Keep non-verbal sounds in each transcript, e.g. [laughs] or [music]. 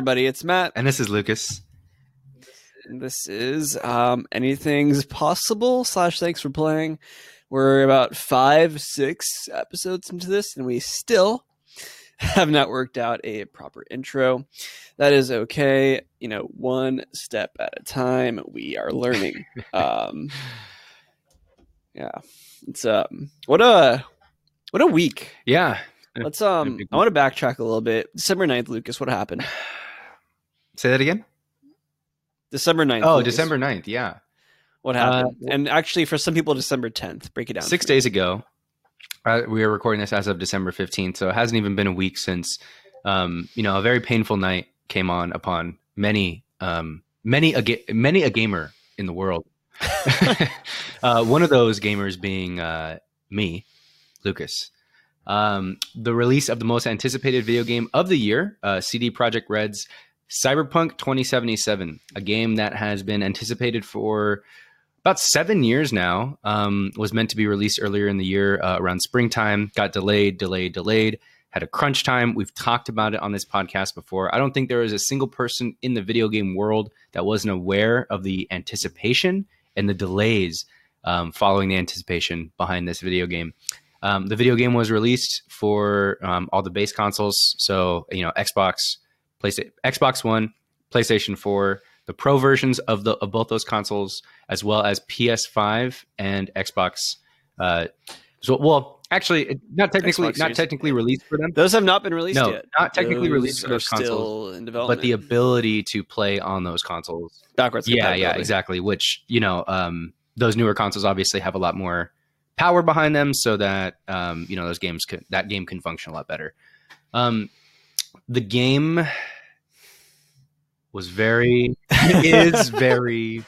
everybody. It's Matt. And this is Lucas. This is um, Anything's Possible slash Thanks for Playing. We're about five, six episodes into this, and we still [laughs] have not worked out a proper intro. That is okay. You know, one step at a time. We are learning. [laughs] um, yeah, it's um, what a what a week. Yeah. Let's um, I want to backtrack a little bit. December 9th, Lucas. What happened? [sighs] [sighs] [sighs] Say that again. December 9th. Oh, Lucas. December 9th. Yeah. What happened? Uh, and actually, for some people, December 10th. Break it down. Six days ago, uh, we are recording this as of December 15th. So it hasn't even been a week since, um, you know, a very painful night came on upon many, um, many, a ga- many a gamer in the world. [laughs] [laughs] uh, one of those gamers being uh, me, Lucas. Um, the release of the most anticipated video game of the year, uh, CD Projekt Red's Cyberpunk 2077, a game that has been anticipated for about seven years now. Um, was meant to be released earlier in the year uh, around springtime, got delayed, delayed, delayed. Had a crunch time. We've talked about it on this podcast before. I don't think there is a single person in the video game world that wasn't aware of the anticipation and the delays um, following the anticipation behind this video game. Um, the video game was released for um, all the base consoles, so you know Xbox, PlayStation, Xbox One, PlayStation Four, the Pro versions of the of both those consoles, as well as PS5 and Xbox. Uh, so, well, actually, not technically, not technically released for them. Those have not been released no, yet. not technically those released for those consoles, but the ability to play on those consoles backwards. Yeah, yeah, exactly. Which you know, um, those newer consoles obviously have a lot more power behind them so that um, you know those games can that game can function a lot better. Um, the game was very [laughs] is very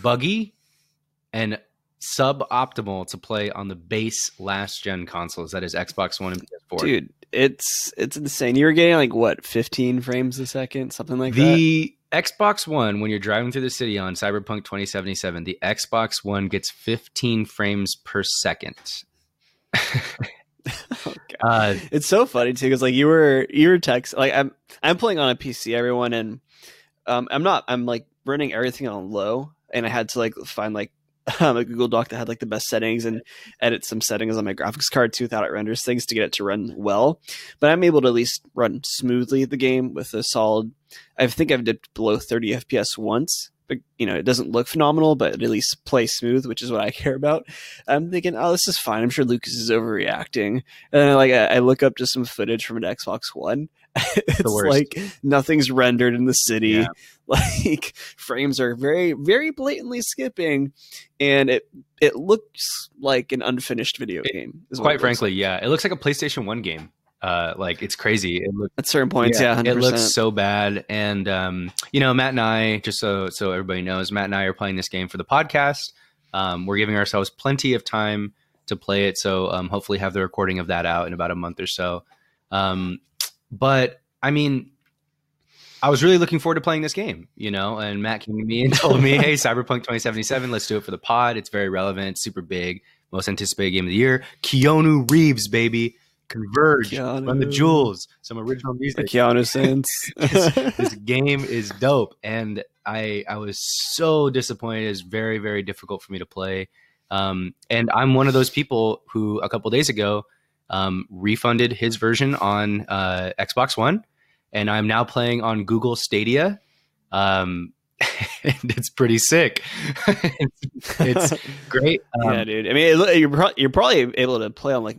buggy and suboptimal to play on the base last gen consoles that is Xbox One and PS4. Dude, it's it's insane. You were getting like what, 15 frames a second, something like the, that. The Xbox One, when you're driving through the city on Cyberpunk 2077, the Xbox One gets 15 frames per second. [laughs] [laughs] oh, uh, it's so funny too because like you were you were text like I'm I'm playing on a PC everyone and um I'm not I'm like running everything on low and I had to like find like [laughs] um, a Google Doc that had like the best settings and edit some settings on my graphics card too without it renders things to get it to run well. But I'm able to at least run smoothly the game with a solid. I think I've dipped below 30 FPS once, you know it doesn't look phenomenal, but at least play smooth, which is what I [laughs] care about. I'm thinking, oh, this is fine. I'm sure Lucas is overreacting, and then, like I, I look up just some footage from an Xbox One. [laughs] it's like nothing's rendered in the city. Yeah. [laughs] Like frames are very, very blatantly skipping, and it it looks like an unfinished video game. Quite frankly, yeah, it looks like a PlayStation One game uh like it's crazy. It looks, at certain points yeah, yeah it looks so bad. And um you know matt and i just so so everybody knows matt and i are playing this game for the podcast. Um we're giving ourselves plenty of time to play it. So um hopefully have the recording of that out in about a month or so. Um but i mean I was really looking forward to playing this game, you know, and Matt came to me and [laughs] told me, Hey, Cyberpunk 2077, let's do it for the pod. It's very relevant, super big, most anticipated game of the year. Keanu Reeves, baby. Converge, Keanu. Run the Jewels, some original music. The Keanu [laughs] sense. this, this, [laughs] game is dope, and I I was so disappointed. It's very very difficult for me to play, um, and I'm one of those people who a couple days ago um, refunded his version on uh, Xbox One, and I'm now playing on Google Stadia. Um, [laughs] it's pretty sick. it's, it's, great. Um, yeah, dude. I mean, it, you're, pro- you're probably able to play on like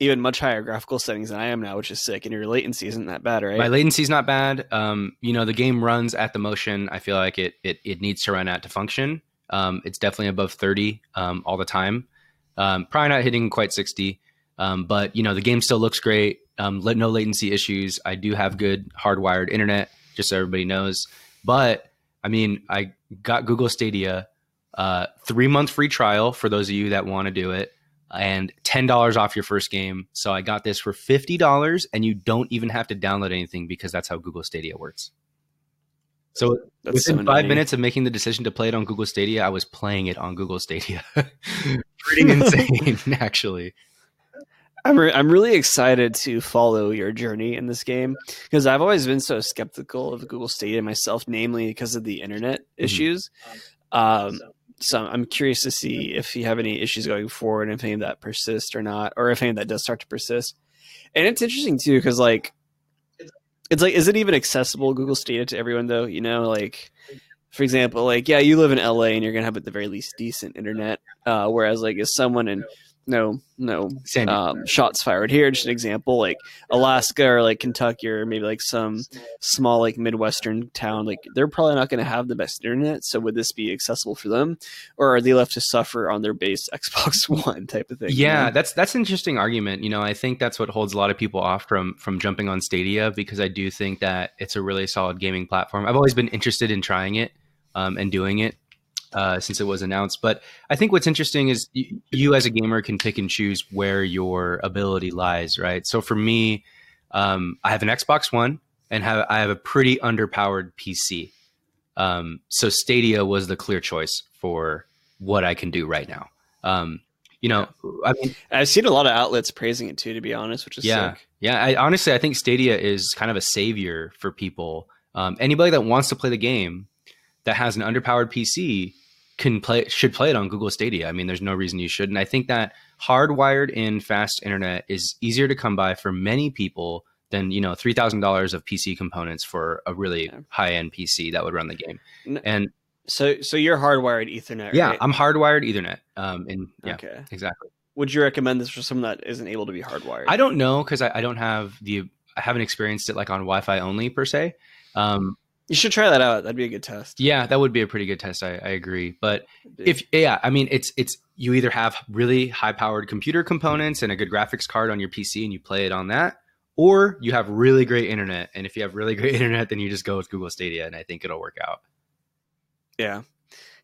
even much higher graphical settings than I am now, which is sick. And your latency isn't that bad, right? My latency is not bad. Um, you know, the game runs at the motion. I feel like it it, it needs to run at to function. Um, it's definitely above 30 um, all the time. Um, probably not hitting quite 60, um, but you know the game still looks great. Um, let no latency issues. I do have good hardwired internet, just so everybody knows. But I mean, I got Google Stadia, uh, three month free trial for those of you that want to do it and $10 off your first game. So I got this for $50 and you don't even have to download anything because that's how Google Stadia works. So that's within so five minutes of making the decision to play it on Google Stadia, I was playing it on Google Stadia. [laughs] Pretty insane, [laughs] actually. I'm re- I'm really excited to follow your journey in this game because I've always been so skeptical of Google Stadia myself, namely because of the internet Mm-hmm. issues. Um, so I'm curious to see if you have any issues going forward, and if any of that persists or not, or if any of that does start to persist. And it's interesting too because like it's like is it even accessible Google Stadia to everyone though? You know, like for example, like yeah, you live in LA and you're gonna have at the very least decent internet, uh, whereas like is someone in no no um, shots fired here. Just an example, like Alaska or like Kentucky or maybe like some small like midwestern town, like they're probably not going to have the best internet. So would this be accessible for them, or are they left to suffer on their base [laughs] Xbox One type of thing? you yeah, know? that's that's an interesting argument. You know, I think that's what holds a lot of people off from from jumping on Stadia because I do think that it's a really solid gaming platform. I've always been interested in trying it um, and doing it uh, since it was announced. But I think what's interesting is y- you as a gamer can pick and choose where your ability lies, right? So for me, um, I have an Xbox One and have I have a pretty underpowered PC. Um, so Stadia was the clear choice for what I can do right now. Um, you know, I mean, I've seen a lot of outlets praising it too. To be honest, which is yeah, sick. yeah. I honestly, I think Stadia is kind of a savior for people. Um, anybody that wants to play the game that has an underpowered PC can play should play it on Google Stadia. I mean, there's no reason you shouldn't. I think that hardwired in fast internet is easier to come by for many people than you know three thousand dollars of PC components for a really Yeah. high end PC that would run the game. And So so you're hardwired Ethernet. yeah, right? I'm hardwired Ethernet. Um, and yeah, Okay. exactly. Would you recommend this for someone that isn't able to be hardwired? I don't know because I, I don't have the I haven't experienced it like on Wi-Fi only per se. Um, You should try that out. That'd be a good test. yeah, that would be a pretty good test. I, I agree. But if yeah, I mean, it's it's you either have really high powered computer components and a good graphics card on your PC and you play it on that, or you have really great internet. And if you have really great [laughs] internet, then you just go with Google Stadia, and I think it'll work out. Yeah.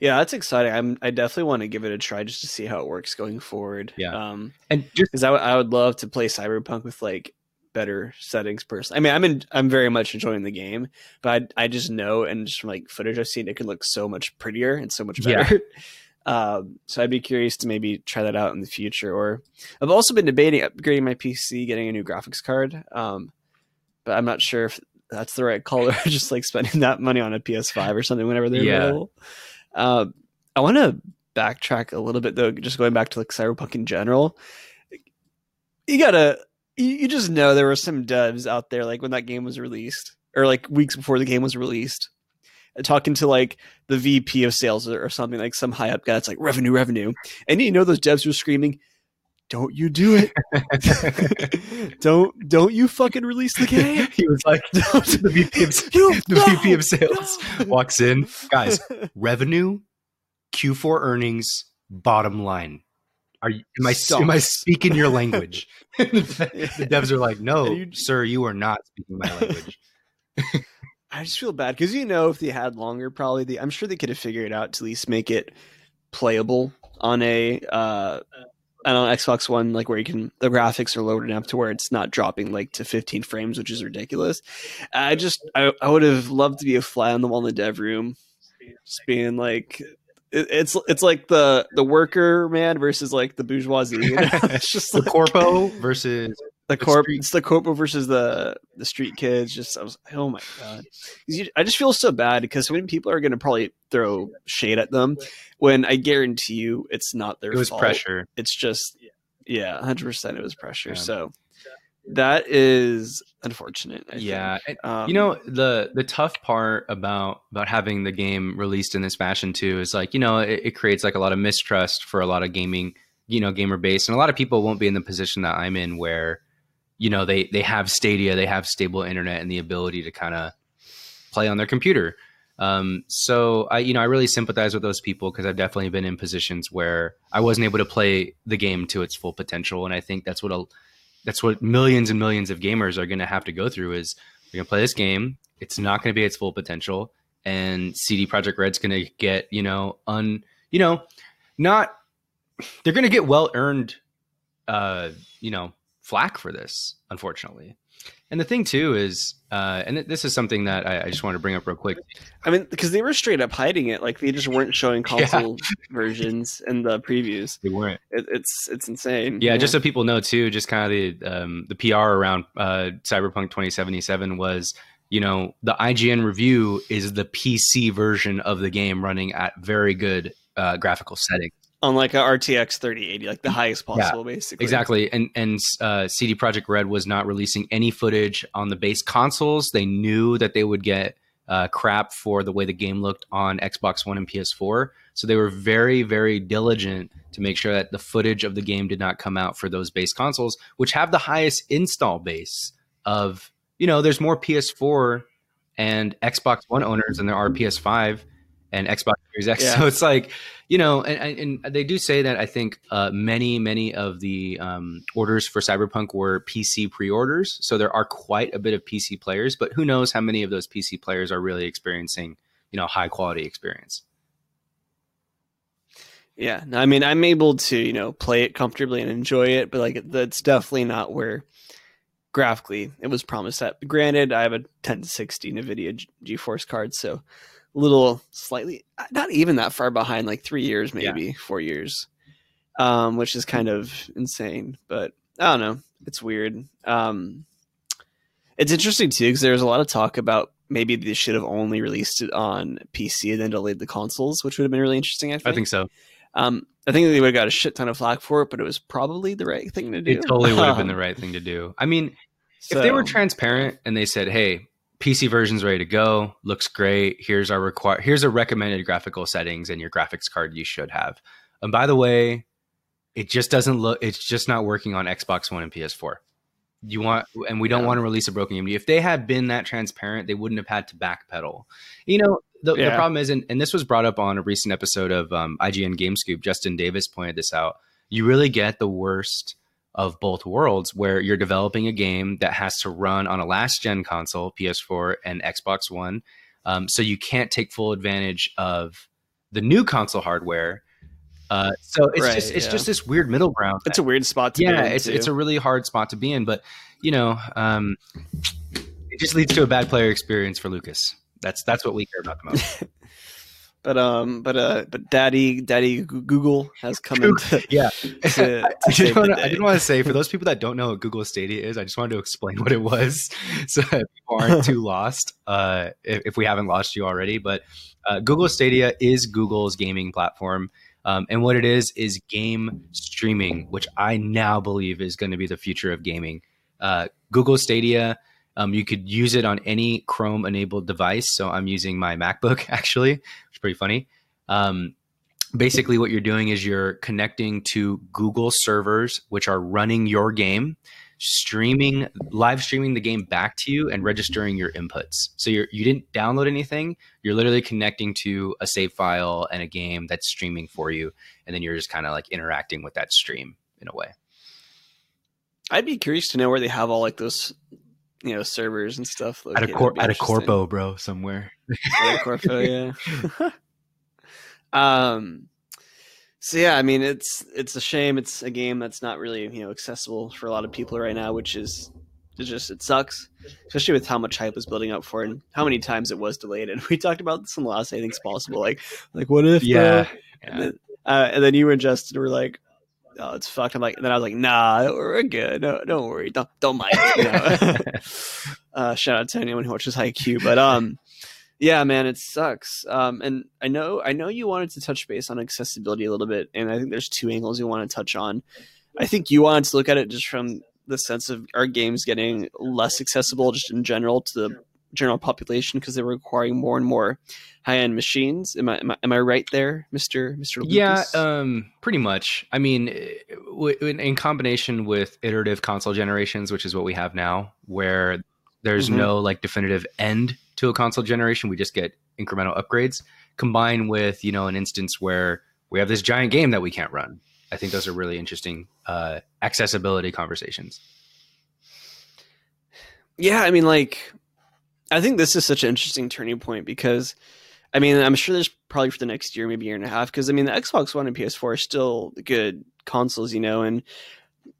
Yeah, that's exciting. I'm I definitely want to give it a try just to see how it works going forward. Yeah. Um And just because I, w- I would love to play Cyberpunk with like better settings personally. I mean, I'm in, I'm very much enjoying the game, but I, I just know and just from like footage I've seen, it can look so much prettier and so much Yeah. better. [laughs] um, so I'd be curious to maybe try that out in the future. Or I've also been debating upgrading my PC, getting a new graphics card. Um, but I'm not sure if that's the right call or [laughs] just like spending that money on a PS5 or something whenever they're Yeah. available. Um, I want to backtrack a little bit though, just going back to like Cyberpunk in general. You gotta, you, you just know there were some devs out there like when that game was released, or like weeks before the game was released, uh, talking to like the VP of sales or, something like some high up guy. It's like revenue, revenue, and you know those devs were screaming, "Don't you do it! [laughs] don't don't you fucking release the game!" [laughs] he was like [laughs] the VP of, You- the no, VP of sales no. walks in, guys. revenue, Q4 earnings, bottom line. Are you, am I am I speaking your language? [laughs] the devs are like, no, you- sir, you are not speaking my language. [laughs] I just feel bad because you know if they had longer, probably the I'm sure they could have figured it out to at least make it playable on a uh on an Xbox One, like where you can the graphics are loaded enough to where it's not dropping like to 15 frames, which is ridiculous. I just I, I would have loved to be a fly on the wall in the dev room, just being like. It- It's it's like the the worker man versus like the bourgeoisie. You [laughs] know? [laughs] It's just the like, corpo versus the The corp street- it's the corpo versus the the street kids just i was oh my god, you- i just feel so bad because so many people are going to probably throw shade at them when i guarantee you it's not their it was fault pressure. it's just yeah 100% it was pressure Yeah. so that is unfortunate I Yeah, think. Um, you know the the tough part about about having the game released in this fashion too is like you know it, it creates like a lot of mistrust for a lot of gaming you know gamer base and a lot of people won't be in the position that I'm in where you know they they have Stadia they have stable internet and the ability to kind of play on their computer. Um, so I you know I really sympathize with those people because I've definitely been in positions where I wasn't able to play the game to its full potential and I think that's what a that's what millions and millions of gamers are going to have to go through is you're going to play this game it's not going to be its full potential and CD Projekt Red's going to get you know un you know not they're going to get well earned uh you know flack for this unfortunately And the thing too is, uh, and this is something that I, I, just want to bring up real quick. I mean, because they were straight up hiding it, like they just weren't showing [laughs] console yeah. versions in the previews. They weren't. It, it's it's insane. Yeah, yeah, just so people know too, just kind of the um, the PR around uh, Cyberpunk 2077 was, you know, the IGN review is the PC version of the game running at very good uh, graphical settings on like a RTX 3080, like the highest possible, yeah, basically. Exactly. And and uh, CD Projekt Red was not releasing any footage on the base consoles. They knew that they would get uh, crap for the way the game looked on Xbox One and PS4. So they were very, very diligent to make sure that the footage of the game did not come out for those base consoles, which have the highest install base of, you know, there's more PS4 and Xbox One owners than there are PS5 and Xbox Series X. [laughs] Yeah. So it's like, you know, and, and they do say that I think uh, many, many of the um, orders for Cyberpunk were PC pre-orders. So there are quite a bit of PC players, but who knows how many of those PC players are really experiencing, you know, high quality experience. Yeah, I mean, I'm able to, you know, play it comfortably and enjoy it, but like, that's definitely not where graphically it was promised that. Granted, I have a 1060 NVIDIA G- GeForce card, so little slightly not even that far behind like three years maybe yeah. four years um which is kind of insane but i don't know it's weird um it's interesting too because there's a lot of talk about maybe they should have only released it on pc and then delayed the consoles which would have been really interesting i think, I think so um I think they would have got a shit ton of flack for it, but it was probably the right thing to do. It totally would have been [laughs] the right thing to do. I mean, so, if they were transparent and they said, "Hey, PC version's ready to go. Looks great. Here's our require. Here's a recommended graphical settings and your graphics card you should have. And by the way, it just doesn't look. It's just not working on Xbox One and PS4. You want, and we don't yeah. want to release a broken game. If they had been that transparent, they wouldn't have had to backpedal. You know, the, yeah. the problem is, and, and, this was brought up on a recent episode of um, IGN Game Scoop. Justin Davis pointed this out. You really get the worst of both worlds where you're developing a game that has to run on a last gen console, PS4 and Xbox One. Um, so you can't take full advantage of the new console hardware. Uh, so it's right, just it's yeah. just this weird middle ground. It's a weird spot to yeah, it's it's a really hard spot to be in. But you know, um, it just leads to a bad player experience for Lucas. That's that's what we care about the most. [laughs] But um, but uh, but Daddy, Daddy Google has come into [laughs] yeah. [laughs] To, to [laughs] I, did wanna, I didn't want to say for those people that don't know what Google Stadia is, I just wanted to explain what it was, so that people aren't too lost. Uh, if, if, we haven't lost you already, but uh, Google Stadia is Google's gaming platform. Um, and what it is is game streaming, which I now believe is going to be the future of gaming. Uh, Google Stadia um, you could use it on any Chrome enabled device. So I'm using my MacBook [laughs] actually, which is pretty funny. Um, basically, what you're doing is you're connecting to Google servers, which are running your game, streaming, live streaming the game back to you, and registering your inputs. So you're, you didn't download anything. You're literally connecting to a save file and a game that's streaming for you, and then you're just kind of like interacting with that stream in a way. I'd be curious to know where they have all like those you know servers and stuff. At a cor- at a corpo, bro, somewhere. at a corpo, [laughs] yeah. [laughs] um. So yeah, I mean it's it's a shame. It's a game that's not really you know accessible for a lot of people right now, which is it just it sucks, especially with how much hype was building up for it and how many times it was delayed. And [laughs] we talked about this in the last Anything's Possible, like like what if yeah, yeah. And, then, uh, and then you and Justin were like, oh, it's fucked. I'm like, then I was like, nah, we're good. No, don't worry. Don't, don't mind. You know? [laughs] uh, shout out to anyone who watches Haikyuu. But, um, yeah, man, it sucks. Um, and I know, I know you wanted to touch base on accessibility a little bit. And I think there's two angles you want to touch on. I think you wanted to look at it just from the sense of our games getting less accessible just in general to the general population because they're requiring more and more high end machines. Am I, am I, am I right there, Mister Mister? Yeah, um, pretty much. I mean, in combination with iterative console generations, which is what we have now, where there's mm-hmm. no like definitive end to a console generation, we just get incremental upgrades. Combined with you know an instance where we have this giant game that we can't run. I think those are really interesting uh, accessibility conversations. Yeah, I mean, like I think this is such an interesting turning point because, I mean, I'm sure there's probably for the next year, maybe year and a half, because I mean, the Xbox One and PS4 are still good consoles, you know, and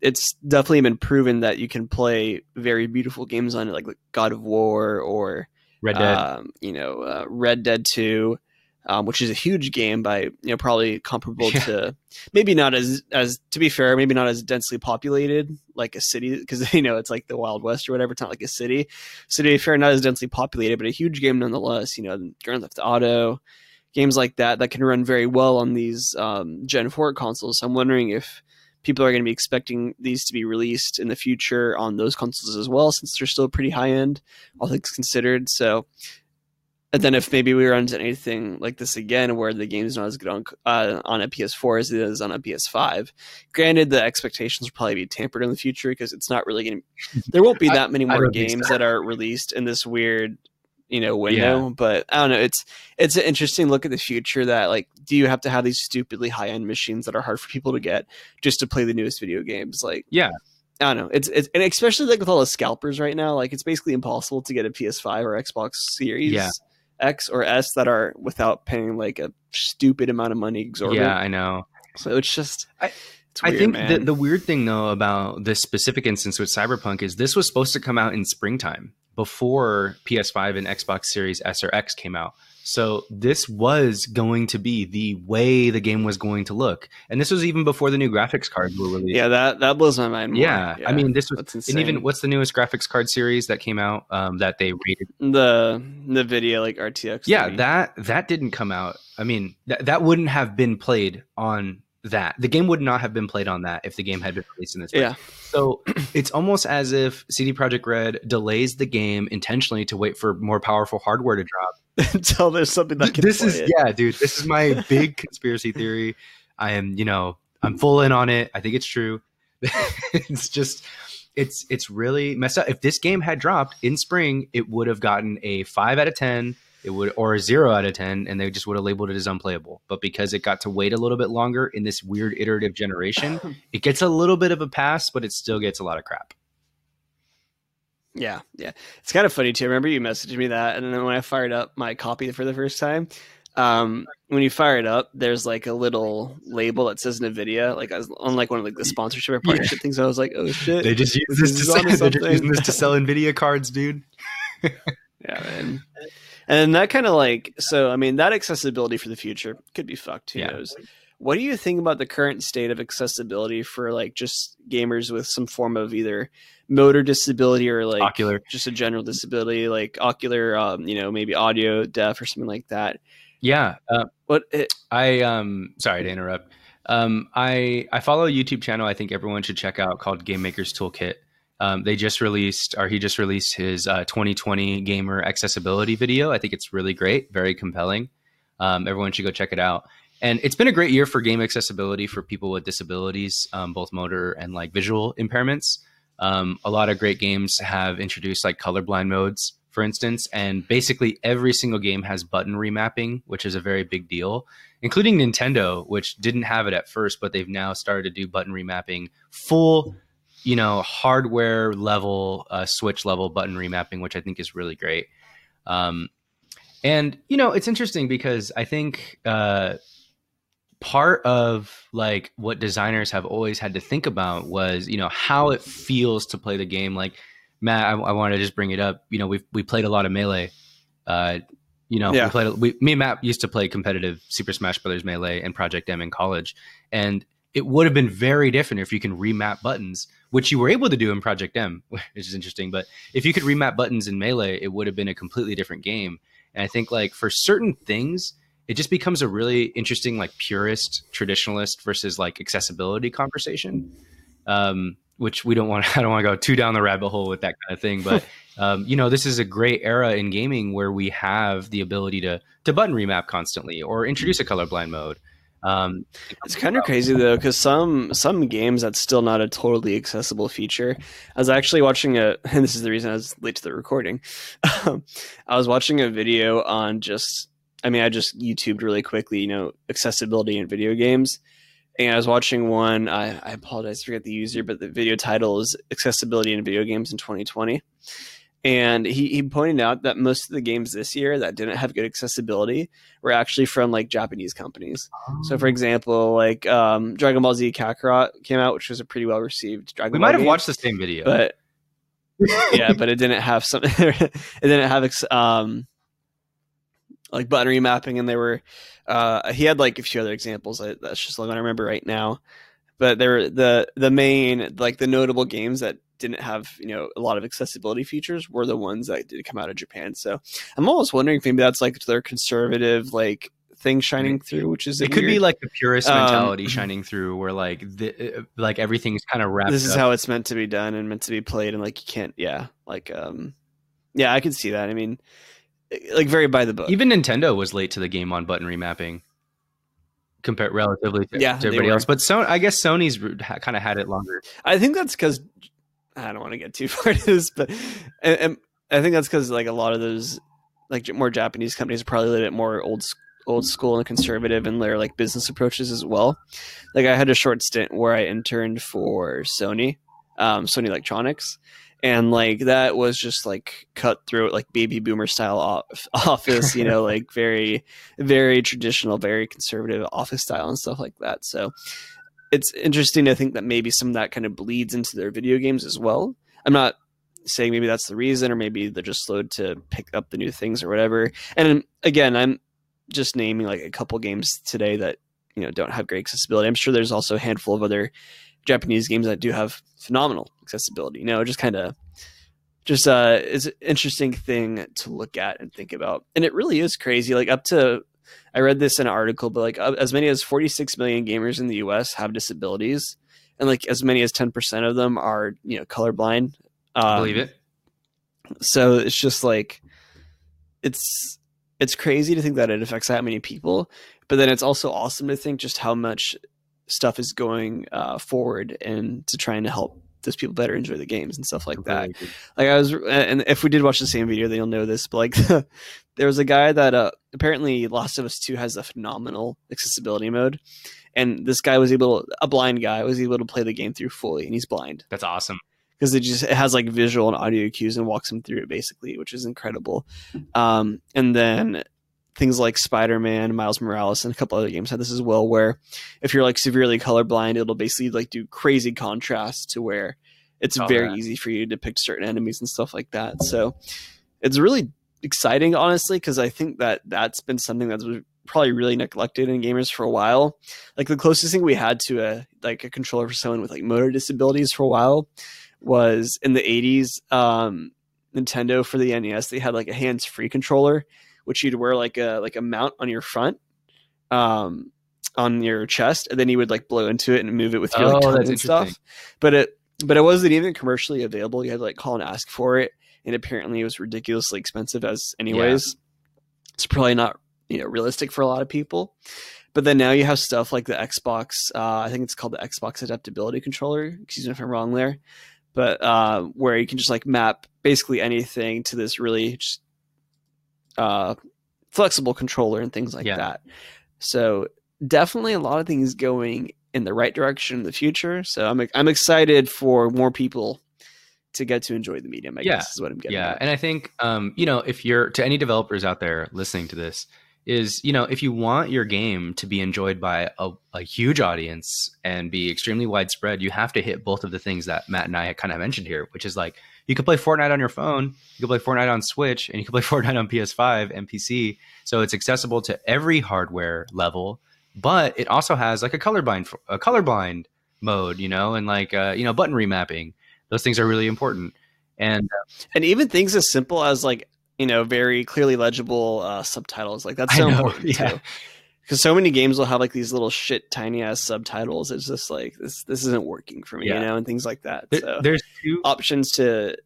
it's definitely been proven that you can play very beautiful games on it, like God of War or Red Dead. um, you know, uh, Red Dead Two, um, which is a huge game by you know probably comparable Yeah. to maybe not as as to be fair, maybe not as densely populated like a city because [laughs] you know it's like the Wild West or whatever. It's not like a city, so to be fair, not as densely populated, but a huge game nonetheless. You know, Grand Theft Auto, games like that that can run very well on these um, Gen Four consoles. So I'm wondering if people are going to be expecting these to be released in the future on those consoles as well, since they're still pretty high end, all things considered. So, and then if maybe we run into anything like this again, where the game's not as good on uh, on a PS4 as it is on a PS5, granted the expectations will probably be tampered in the future because it's not really going [laughs] to. There won't be that many I more games so. that are released in this weird. You know, window, but I don't know. It's it's an interesting look at the future. That like, do you have to have these stupidly high end machines that are hard for people to get just to play the newest video games? Like, Yeah. I don't know. It's it's and especially like with all the scalpers right now, like it's basically impossible to get a PS5 or Xbox Series Yeah. X or S that are without paying like a stupid amount of money exorbitant. yeah, I know. So it's just I- it's I think man. the, the weird thing though about this specific instance with Cyberpunk is this was supposed to come out in springtime before PS5 and Xbox Series S or X came out. So this was going to be the way the game was going to look, and this was even before the new graphics cards were released. yeah, that that blows my mind. More. yeah. I mean, this was and even what's the newest graphics card series that came out um, that they rated? the the video like RTX. Yeah, 30. that that didn't come out. I mean, that that wouldn't have been played on that. The game would not have been played on that if the game had been released in this. way. yeah. So it's almost as if CD Projekt Red delays the game intentionally to wait for more powerful hardware to drop. [laughs] Until there's something that can this is it. yeah, dude. This is my big [laughs] conspiracy theory. I am, you know, I'm full in on it. I think it's true. [laughs] it's just it's it's really messed up. If this game had dropped in spring, it would have gotten a five out of ten. It would or a zero out of ten, and they just would have labeled it as unplayable. But because it got to wait a little bit longer in this weird iterative generation, [coughs] it gets a little bit of a pass, but it still gets a lot of crap. Yeah, yeah. It's kind of funny too. I remember you messaged me that, and then when I fired up my copy for the first time, um, when you fire it up, there's like a little label that says NVIDIA, like on like one of like the sponsorship or partnership things. I was like, oh shit, They just use This this, to sell, [laughs] they're just using this to sell Nvidia cards, dude. [laughs] yeah, man. And that kind of like so. I mean, that accessibility for the future could be fucked. Who Yeah. knows? What do you think about the current state of accessibility for like just gamers with some form of either motor disability or like Ocular. just a general disability, like ocular, um, you know, maybe audio deaf or something like that? Yeah. Uh, What it, I um sorry to interrupt. Um I I follow a YouTube channel I think everyone should check out called Game Maker's Toolkit. Um, they just released or he just released his uh, 2020 gamer accessibility video. I think it's really great, very compelling. Um, everyone should go check it out. And it's been a great year for game accessibility for people with disabilities, um, both motor and like visual impairments. Um, a lot of great games have introduced like colorblind modes, for instance, and basically every single game has button remapping, which is a very big deal, including Nintendo, which didn't have it at first, but they've now started to do button remapping, full, you know, hardware level, uh, Switch level button remapping, which I think is really great. Um, and you know, it's interesting because I think uh, part of like what designers have always had to think about was you know how it feels to play the game. Like matt i, I want to just bring it up. You know we we played a lot of melee. Uh you know Yeah. we played we, me and matt used to play competitive super smash brothers melee and project m in college. And it would have been very different if you can remap buttons which you were able to do in project m [laughs] which is interesting. But if you could remap buttons in melee it would have been a completely different game. And i think like for certain things it just becomes a really interesting like purist traditionalist versus like accessibility conversation um, which we don't want [laughs] i don't want to go too down the rabbit hole with that kind of thing but [laughs] um, you know this is a great era in gaming where we have the ability to to button remap constantly or introduce a colorblind mode um, It's kind of crazy though, because some some games that's still not a totally accessible feature. I was actually watching a, and [laughs] this is the reason I was late to the recording. Um, I was watching a video on just, I mean, I just YouTubed really quickly, you know, accessibility in video games, and I was watching one. I, I apologize, I forget the user, but the video title is accessibility in video games in 2020. and he, he pointed out that most of the games this year that didn't have good accessibility were actually from like Japanese companies. So, for example, like um, Dragon Ball Z Kakarot came out, which was a pretty well received Dragon we Ball We might have game, watched the same video. but [laughs] yeah, but it didn't have some. [laughs] it didn't have um like button remapping, and they were. Uh, he had like a few other examples. I, that's just like what I remember right now. But there, the the main like the notable games that didn't have you know a lot of accessibility features were the ones that did come out of Japan. So I'm almost wondering if maybe that's like their conservative like thing shining through, which is it could be like the purist Um, mentality [laughs] shining through, where like the, uh, like everything's kind of wrapped. this is up. how it's meant to be done and meant to be played and like you can't yeah like um yeah i can see that i mean like very by the book Even Nintendo was late to the game on button remapping, compared relatively to, Yeah, to everybody else. But so I guess Sony's ha- kind of had it longer. i think that's because i don't want to get too [laughs] far into this but and, and i think that's because like a lot of those like more japanese companies are probably a little bit more old old school and conservative in their like business approaches as well like i had a short stint where i interned for sony um, sony electronics and like that was just like cut through like baby boomer style off- [laughs] office you know like very very traditional very conservative office style and stuff like that. So it's interesting to think that maybe some of that kind of bleeds into their video games as well. I'm not saying maybe that's the reason or maybe they're just slowed to pick up the new things or whatever. And again i'm just naming like a couple games today that you know don't have great accessibility. I'm sure there's also a handful of other japanese games that do have phenomenal accessibility you know just kind of just uh is an interesting thing to look at and think about and it really is crazy like up to i read this in an article but like uh, as many as 46 million gamers in the us have disabilities and like as many as 10% of them are you know colorblind I um, believe it. so it's just like it's it's crazy to think that it affects that many people but then it's also awesome to think just how much stuff is going uh, forward and to trying to help those people better enjoy the games and stuff like that like I was, and if we did watch the same video, then you'll know this. But like, [laughs] there was a guy that uh, apparently Last of Us Two has a phenomenal accessibility mode, and this guy was able, a blind guy was able to play the game through fully, and he's blind That's awesome. because it just it has like visual and audio cues and walks him through it basically, which is incredible. Um, and then things like Spider Man, Miles Morales, and a couple other games have this as well, where if you're like severely colorblind, it'll basically like do crazy contrast to where it's Saw very that. easy for you to depict certain enemies and stuff like that. So it's really exciting, honestly, because I think that that's been something that's probably really neglected in gamers for a while. Like the closest thing we had to a like a controller for someone with like motor disabilities for a while was in the 80s um Nintendo for the NES they had like a hands-free controller which you'd wear like a like a mount on your front um on your chest and then you would like blow into it and move it with your like Oh, tongue and stuff. but it but it wasn't even commercially available. You had to like call and ask for it and apparently it was ridiculously expensive as anyways. It's probably not you know realistic for a lot of people. But then now you have stuff like the xbox uh, i think it's called the xbox adaptability controller excuse me if i'm wrong there but uh, where you can just like map basically anything to this really just, uh, flexible controller and things like Yeah. that so definitely a lot of things going in the right direction in the future so i'm, I'm excited for more people to get to enjoy the medium i Yeah. guess is what i'm getting yeah at. and i think um, you know if you're to any developers out there listening to this is you know if you want your game to be enjoyed by a, a huge audience and be extremely widespread you have to hit both of the things that matt and i kind of mentioned here which is like you can play fortnite on your phone you can play fortnite on switch and you can play [laughs] fortnite on ps5 and pc so it's accessible to every hardware level but it also has like a colorblind a colorblind mode you know and like uh, you know button remapping. Those things are really important. And and even things as simple as like you know very clearly legible uh, subtitles like that's [laughs] so know, important yeah. too because so many games will have like these little shit tiny ass subtitles. It's just like this this isn't working for me Yeah. you know and things like that There- so. there's two options to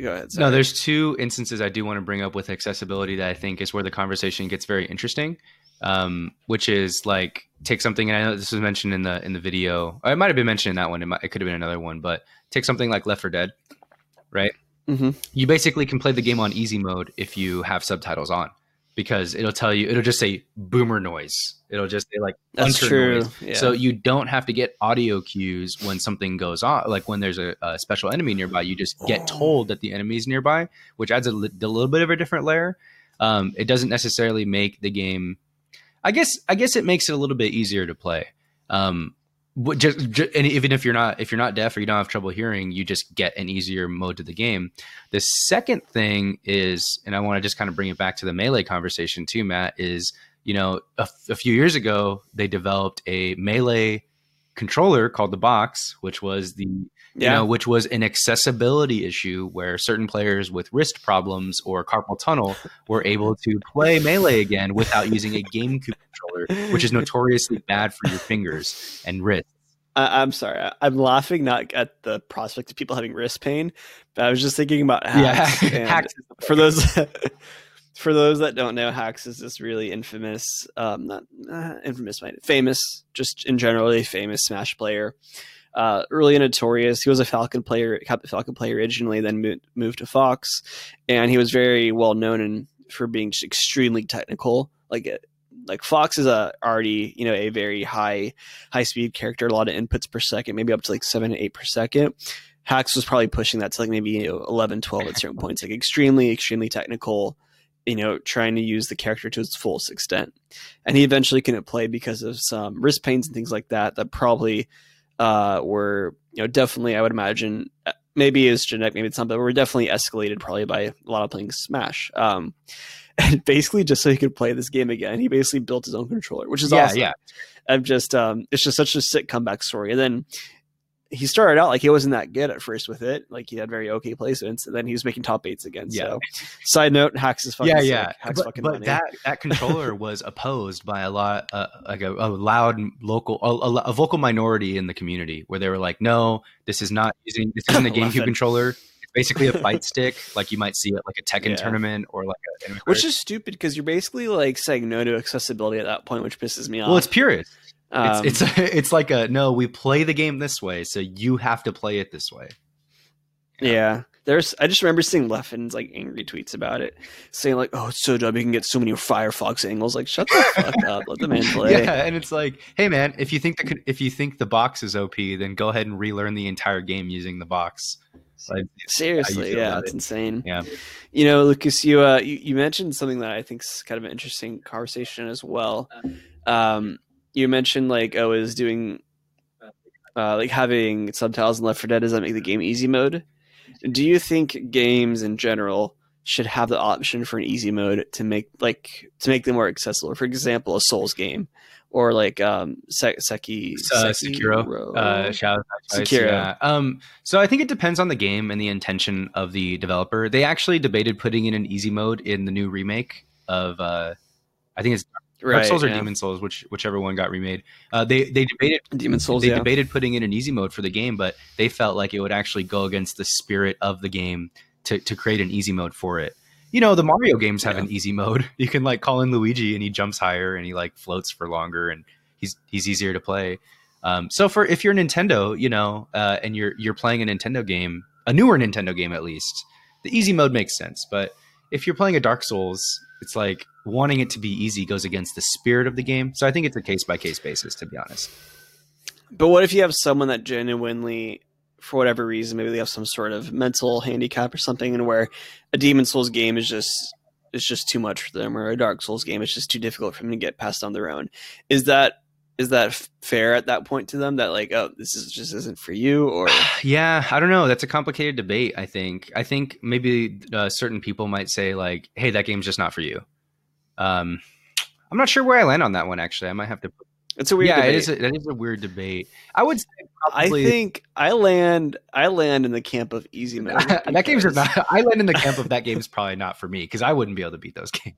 go ahead no there's two instances i do want to bring up with accessibility that i think is where the conversation gets very interesting um, which is like take something and i know this was mentioned in the in the video. Or it might have been mentioned in that one. It, might, it could have been another one but take something like Left 4 Dead right? Mhm. you basically can play the game on easy mode if you have subtitles on because it'll tell you it'll just say boomer noise. It'll just say like That's true. noise. Yeah. So you don't have to get audio cues when something goes on, like when there's a, a special enemy nearby. You just get Oh. told that the enemy's nearby, which adds a, li- a little bit of a different layer. Um, it doesn't necessarily make the game. I guess I guess it makes it a little bit easier to play. Um, just, ju- and even if you're not if you're not deaf or you don't have trouble hearing, you just get an easier mode to the game. The second thing is, and I want to just kind of bring it back to the melee conversation too, Matt. Is you know a few years ago they developed a melee controller called the box which was the yeah. you know which was an accessibility issue where certain players with wrist problems or carpal tunnel were able to play melee again without using a GameCube controller which is [laughs] notoriously bad for your fingers and wrists I, I'm sorry. I, I'm laughing not at the prospect of people having wrist pain, but I was just thinking about Hax. yeah Hax [laughs] for those [laughs] for those that don't know, Hax is this really infamous, um, not uh, infamous, famous, just in general, a famous Smash player. Uh, really notorious. He was a Falcon player, Captain Falcon player originally, then mo- moved to Fox, and he was very well known and for being just extremely technical. Like like Fox is a already you know a very high high speed character, a lot of inputs per second, maybe up to like seven to eight per second. Hax was probably pushing that to like maybe you know, 11, 12 at certain points, like extremely, extremely technical, you know, trying to use the character to its fullest extent. And he eventually couldn't play because of some wrist pains and things like that, that probably uh, were, you know, definitely, I would imagine, uh, maybe it's genetic, maybe it's not, but were definitely escalated probably by a lot of playing Smash. Um, [laughs] and basically, just so he could play this game again, he basically built his own controller, which is yeah awesome. yeah I'm just um it's just such a sick comeback story. And then he started out like he wasn't that good at first with it. Like he had very okay placements, and then he was making top eights again. Yeah. So side note, Hax is fucking yeah sick. yeah Hax but, fucking but funny. that that controller [laughs] was opposed by a lot uh, like a, a loud local a, a, a vocal minority in the community where they were like no this is not using this isn't [laughs] a gamecube it. controller it's basically a [laughs] fight stick like you might see at like a tekken Yeah. tournament or like a which is stupid because you're basically like saying no to accessibility at that point, which pisses me off. well it's purist Um, it's it's [laughs] it's like a no we play the game this way so you have to play it this way yeah. There's I just remember seeing Leffen's like angry tweets about it, saying like, "Oh, it's so dumb. You can get so many Firefox angles." Like, shut the [laughs] fuck up. Let the man [laughs] play. yeah and it's like hey man if you think the if you think the box is op then go ahead and relearn the entire game using the box like Seriously, yeah, it's it. insane. Yeah. You know, Lucas, you, uh, you you mentioned something that I think is kind of an interesting conversation as well. Um, you mentioned like oh, is doing uh, like having subtitles in Left 4 Dead does that make the game easy mode? Do you think games in general should have the option for an easy mode to make like to make them more accessible? For example, a Souls game or like um Se- Seki, uh, Sekiro? Uh, Shadow Sekiro. yeah. Um, so I think it depends on the game and the intention of the developer. They actually debated putting in an easy mode in the new remake of, uh, I think it's Dark right, Souls or yeah. Demon Souls, which whichever one got remade. Uh, they they debated Demon Souls, they yeah. debated putting in an easy mode for the game, but they felt like it would actually go against the spirit of the game to to create an easy mode for it. You know, the Mario games have Yeah. an easy mode. [laughs] You can like call in Luigi and he jumps higher and he like floats for longer and he's he's easier to play. Um, so for if you're Nintendo, you know, uh, and you're you're playing a Nintendo game, a newer Nintendo game at least, the easy mode makes sense. But if you're playing a Dark Souls, it's like wanting it to be easy goes against the spirit of the game. So I think it's a case by case basis, to be honest. But what if you have someone that genuinely, for whatever reason, maybe they have some sort of mental handicap or something, and where a Demon Souls game is just is just too much for them, or a Dark Souls game is just too difficult for them to get past on their own. Is that is that f- fair at that point to them? That like, oh, this is just isn't for you, or [sighs] Yeah, I don't know. That's a complicated debate. I think. I think maybe uh, certain people might say like, "Hey, that game's just not for you." Um, I'm not sure where I land on that one. Actually, I might have to. it's a weird. yeah, debate. it is. A, that is a weird debate. I would say I think I land I land in the camp of easy [laughs] mode. that game's not. [laughs] I land in the camp of that game's probably not for me because I wouldn't be able to beat those [laughs] games.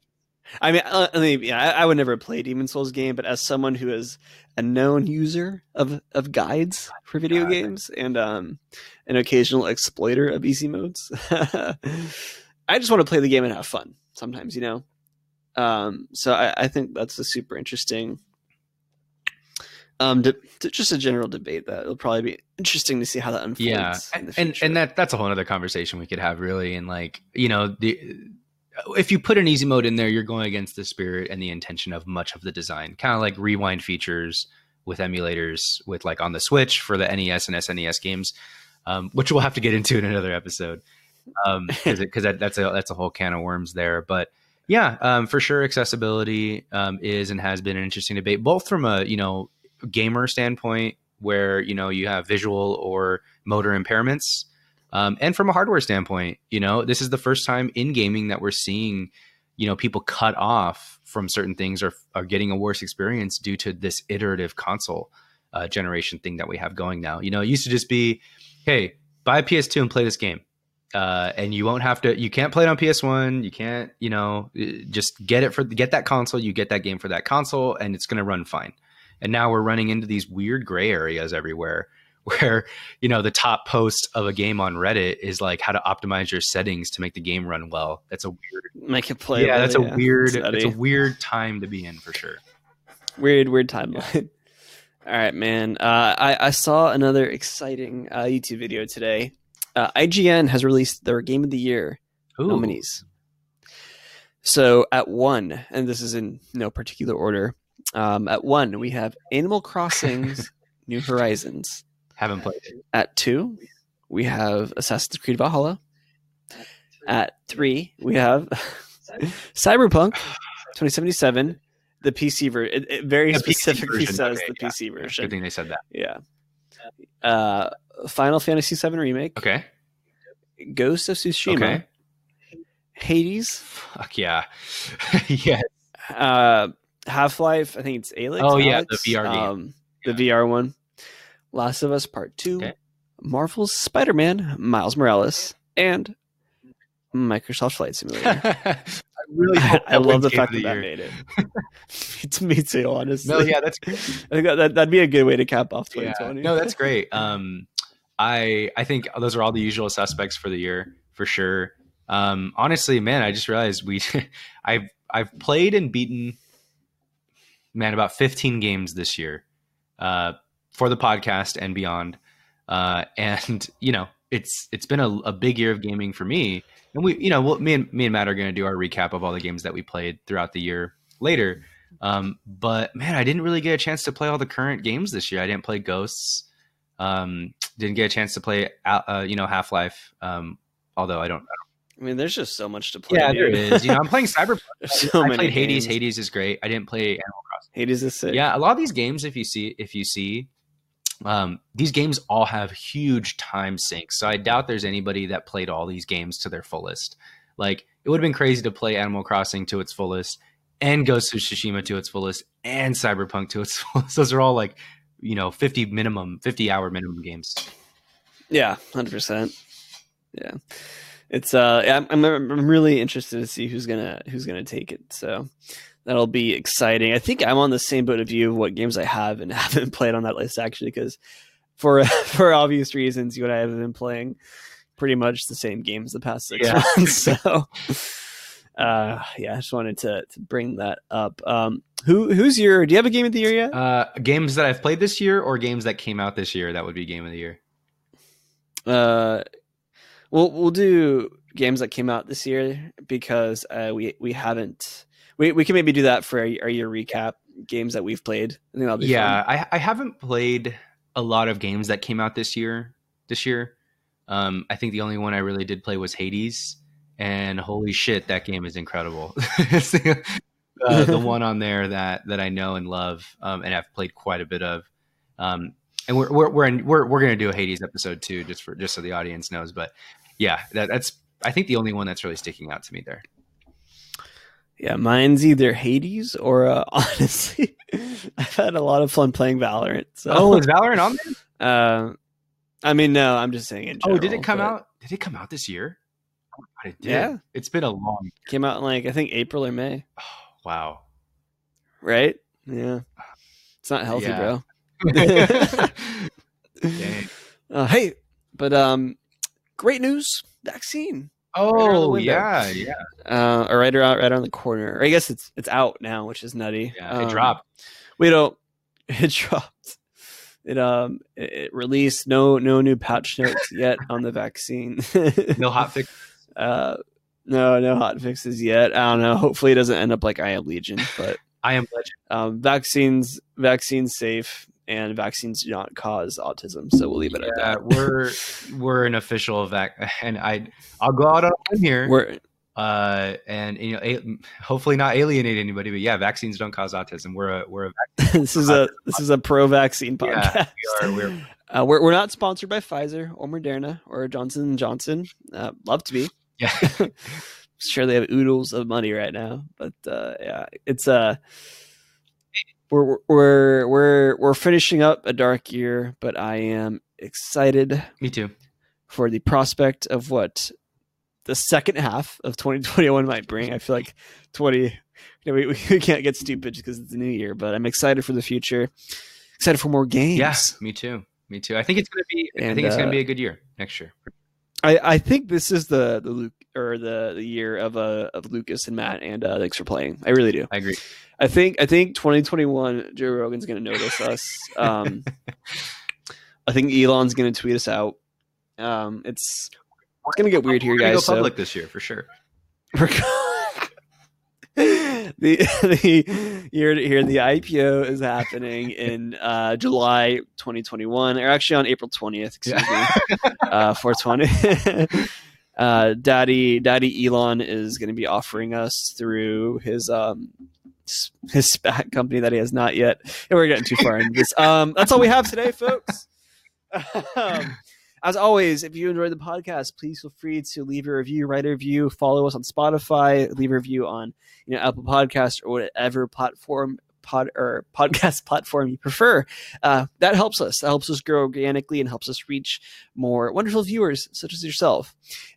I mean, uh, I mean, yeah, I, I would never play Demon Souls game, but as someone who is a known user of of guides for video God. games and um, an occasional exploiter of easy modes, [laughs] I just want to play the game and have fun. Sometimes, you know. Um, so I, I think that's a super interesting. Um, de- de- just a general debate that it'll probably be interesting to see how that unfolds. Yeah, in and the and, future. and that that's a whole other conversation we could have really. And like you know the. If you put an easy mode in there, you're going against the spirit and the intention of much of the design. Kind of like rewind features with emulators, with like on the Switch for the NES and SNES games, um, which we'll have to get into in another episode because um, [laughs] that, that's a that's a whole can of worms there. But yeah, um, for sure, accessibility um, is and has been an interesting debate, both from a you know gamer standpoint, where you know you have visual or motor impairments um, and from a hardware standpoint, you know, this is the first time in gaming that we're seeing, you know, people cut off from certain things or are getting a worse experience due to this iterative console uh, generation thing that we have going now. You know, it used to just be, hey, buy a PS2 and play this game. Uh, and you won't have to. You can't play it on PS One. You can't. You know, uh, just get it for get that console. You get that game for that console, and it's going to run fine. And now we're running into these weird gray areas everywhere where you know the top post of a game on Reddit is like how to optimize your settings to make the game run well. That's a weird make it play. Yeah, that's a yeah. weird. It's a weird time to be in for sure. Weird, weird timeline. Yeah. [laughs] All right, man. Uh, I, I saw another exciting uh, YouTube video today. Uh, IGN has released their Game of the Year Ooh. nominees. So at one, and this is in no particular order. Um, at one, we have Animal Crossing's [laughs] New Horizons. Haven't played. At two, we have Assassin's Creed Valhalla. At three, we have [laughs] Cyberpunk 2077, the PC version. It, it, very the specifically says okay, the yeah. PC version. Good thing they said that. Yeah. Uh, Final Fantasy VII Remake. Okay. Ghost of Tsushima. Okay. Hades. Fuck yeah. [laughs] yeah. Uh, Half Life. I think it's Alyx. Oh yeah, the VR game. Um, yeah. The VR one. Last of Us Part 2, okay. Marvel's Spider Man, Miles Morales, and Microsoft Flight Simulator. [laughs] I really [laughs] I, I love the fact that that made it. [laughs] it's me too, honestly. No, yeah, that's great. I think that, that'd be a good way to cap off 2020. Yeah. No, that's great. Um, I I think those are all the usual suspects for the year for sure. Um, honestly, man, I just realized we I've I've played and beaten man about 15 games this year. Uh, for the podcast and beyond. Uh, and [laughs] you know, it's it's been a, a, big year of gaming for me. And we, you know, we'll, me and me and Matt are going to do our recap of all the games that we played throughout the year later. Um, but man, I didn't really get a chance to play all the current games this year. I didn't play Ghosts. Um, didn't get a chance to play, uh, you know, Half Life. Um, although I don't, I don't I mean, there's just so much to play. Yeah, there is. You know, I'm playing [laughs] Cyberpunk. so I played Hades. Hades is great. I didn't play Animal Crossing. Hades is sick. Yeah, a lot of these games, if you see, if you see, um, these games all have huge time sinks. So I doubt there's anybody that played all these games to their fullest. Like it would have been crazy to play Animal Crossing to its fullest and Ghost of Tsushima to its fullest and Cyberpunk to its [laughs] fullest. Those are all like, you know, 50 minimum, 50 hour minimum games. Yeah, 100%. Yeah. It's uh I'm I'm really interested to see who's going to who's going to take it. So that'll be exciting. I think I'm on the same boat of you of what games I have and [laughs] haven't played on that list actually, because for [laughs] for obvious reasons, you and I have been playing pretty much the same games the past six yeah. months. [laughs] So, uh, yeah, I just wanted to to bring that up. Um, who who's your? Do you have a game of the year yet? Uh, games that I've played this year or games that came out this year that would be game of the year. Uh, we'll we'll do games that came out this year because uh, we we haven't we we can maybe do that for our, our year recap games that we've played. I think that'll be yeah. I I haven't played a lot of games that came out this year. This year, um, I think the only one I really did play was Hades, and holy shit, that game is incredible. [laughs] uh, [laughs] the one on there that that I know and love, um, and I've played quite a bit of. Um, and we're we're we're in, we're, we're gonna do a Hades episode too, just for just so the audience knows. But yeah, that, that's I think the only one that's really sticking out to me there. Yeah, mine's either Hades or uh, [laughs] honestly, I've had a lot of fun playing Valorant. So. Oh, is Valorant on there? [laughs] Uh, I mean, no, I'm just saying. In general, oh, did it come out? Did it come out this year? Oh, it did. Yeah, it's been a long. Year. Came out in like I think April or May. Oh, wow. Right? Yeah. It's not healthy, yeah. bro. [laughs] uh, hey, but um, great news! Vaccine. Oh right yeah, yeah. Uh, or right around right on the corner. Or I guess it's it's out now, which is nutty. Yeah, it um, dropped. We don't. [laughs] It dropped. It um it, it released no no new patch notes yet on the vaccine. [laughs] no hot fix. [laughs] Uh, no, no hot fixes yet. I don't know. Hopefully, it doesn't end up like I am Legion, but I am legend. um, vaccines, vaccines safe, and vaccines do not cause autism. So we'll leave it at Yeah, that. we're we're an official vac, and I I'll go out on a here. We're uh, and you know, a- hopefully not alienate anybody, but yeah, vaccines don't cause autism. We're a we're a [laughs] this is a this is a pro vaccine podcast. Yeah, we are we're [laughs] Uh, we're we're not sponsored by Pfizer or Moderna or Johnson Johnson. Uh, love to be. [laughs] yeah. sure they have oodles of money right now, but uh, yeah, it's uh we're we're we're we're finishing up a dark year, but I am excited Me too. for the prospect of what the second half of 2021 might bring. I feel like 20 you know, we, [laughs] we can't get stupid just because it's a new year, but I'm excited for the future. Excited for more games. Yeah, me too. Me too. I think it's gonna be. I think it's gonna uh, be a good year next year. I, I think this is the the Luke or the the year of uh of Lucas and Matt and uh, thanks for playing. I really do. I agree. I think I think 2021 Joe Rogan's going to notice us. [laughs] Um, I think Elon's going to tweet us out. Um, it's it's going to get weird here, guys. Go so- public this year for sure. [laughs] The [laughs] the here here the IPO is happening in uh, July 2021, or actually on April 20th. Excuse me, uh, 420. uh, Daddy Daddy Elon is going to be offering us through his um his SPAC company that he has not yet. We're getting too far into this. Um, that's all we have today, folks. um, as always, if you enjoyed the podcast, please feel free to leave a review, write a review, follow us on Spotify, leave a review on you know Apple Podcast or whatever platform pod or podcast [laughs] platform you prefer. Uh, that helps us. That helps us grow organically and helps us reach more wonderful viewers such as yourself.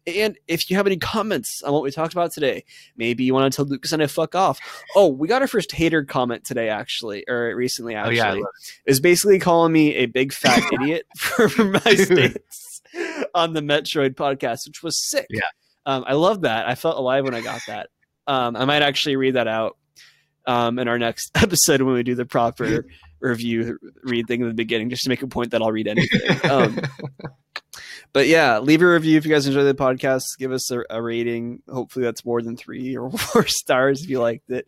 And if you have any comments on what we talked about today, maybe you want to tell Lucas and I fuck off. Oh, we got our first hater comment today, actually, or recently, Oh actually. yeah, I It love was basically calling me a big fat [laughs] idiot for, my Dude. stance on the Metroid podcast, which was sick. Yeah. Um, I love that. I felt alive when I got that. Um, I might actually read that out um, in our next [laughs] episode when we do the proper review read thing in the beginning, just to make a point that I'll read anything. Um, [laughs] but yeah, leave a review if you guys enjoy the podcast. Give us a, a rating. Hopefully, that's more than three [laughs] or four stars if you liked it.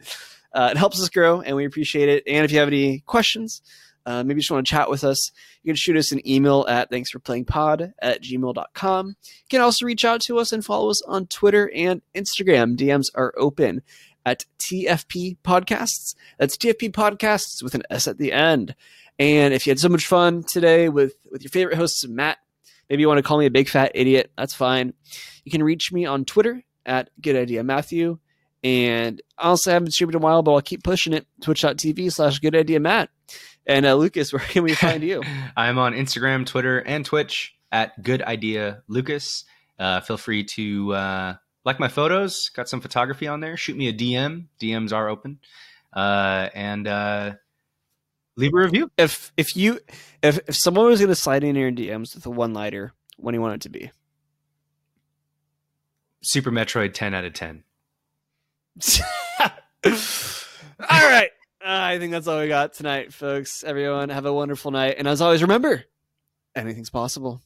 Uh, it helps us grow, and we appreciate it. And if you have any questions, uh, maybe you just want to chat with us, you can shoot us an email at thanks for playing pod at gmail.com. You can also reach out to us and follow us on Twitter and Instagram. DMs are open at TFP Podcasts. That's TFP Podcasts with an S at the end. And if you had so much fun today with, with your favorite hosts, Matt, maybe you want to call me a big fat idiot, that's fine. You can reach me on Twitter at Good Idea Matthew. And I haven't streamed in a while, but I'll keep pushing it. Twitch.tv slash Good Idea Matt. And uh, Lucas, where can we find you? [laughs] I'm on Instagram, Twitter, and Twitch at Good Idea Lucas. Uh, feel free to uh, like my photos. Got some photography on there. Shoot me a DM. DMs are open. Uh, and uh, leave a review. if if you if, if someone was going to slide in your DMs with a one lighter, what do you want it to be? Super Metroid 10 out of 10. [laughs] all right. Uh, I think that's all we got tonight, folks. Everyone, have a wonderful night. And as always, remember anything's possible.